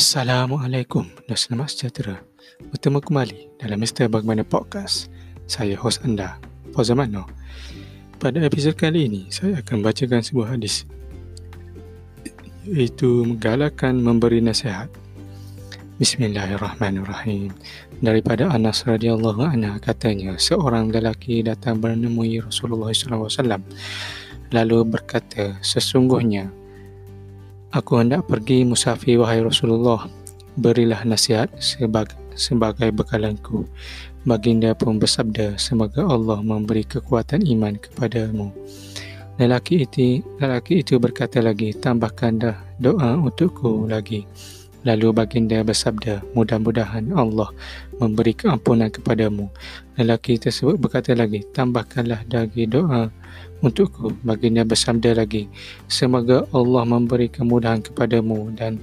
Assalamualaikum dan selamat sejahtera. Bertemu kembali dalam Mr. Bagaimana Podcast. Saya host anda, Fauzan Mano. Pada episod kali ini, saya akan bacakan sebuah hadis iaitu menggalakkan memberi nasihat. Bismillahirrahmanirrahim. Daripada Anas radhiyallahu anhu katanya, seorang lelaki datang menemui Rasulullah SAW lalu berkata, sesungguhnya Aku hendak pergi musafir wahai Rasulullah. Berilah nasihat sebagai, sebagai bekalanku. Baginda pun bersabda, semoga Allah memberi kekuatan iman kepadamu. Lelaki itu, lelaki itu berkata lagi, tambahkan dah doa untukku lagi. Lalu baginda bersabda, mudah-mudahan Allah memberi keampunan kepadamu. Lelaki tersebut berkata lagi, tambahkanlah lagi doa untukku. Baginda bersabda lagi, semoga Allah memberi kemudahan kepadamu dan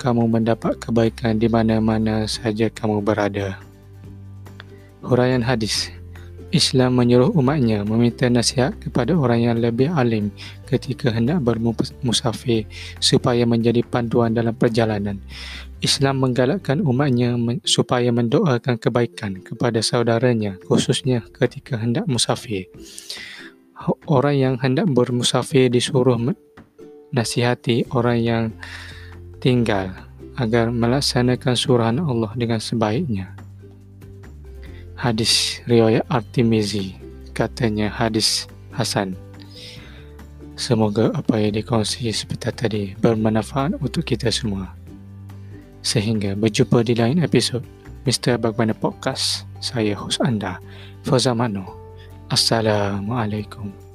kamu mendapat kebaikan di mana-mana saja kamu berada. Huraian hadis Islam menyuruh umatnya meminta nasihat kepada orang yang lebih alim ketika hendak bermusafir supaya menjadi panduan dalam perjalanan. Islam menggalakkan umatnya supaya mendoakan kebaikan kepada saudaranya khususnya ketika hendak musafir. Orang yang hendak bermusafir disuruh nasihati orang yang tinggal agar melaksanakan surahan Allah dengan sebaiknya hadis riwayat Artimizi katanya hadis Hasan. Semoga apa yang dikongsi seperti tadi bermanfaat untuk kita semua. Sehingga berjumpa di lain episod Mr. Bagaimana Podcast. Saya host anda Fazamano Assalamualaikum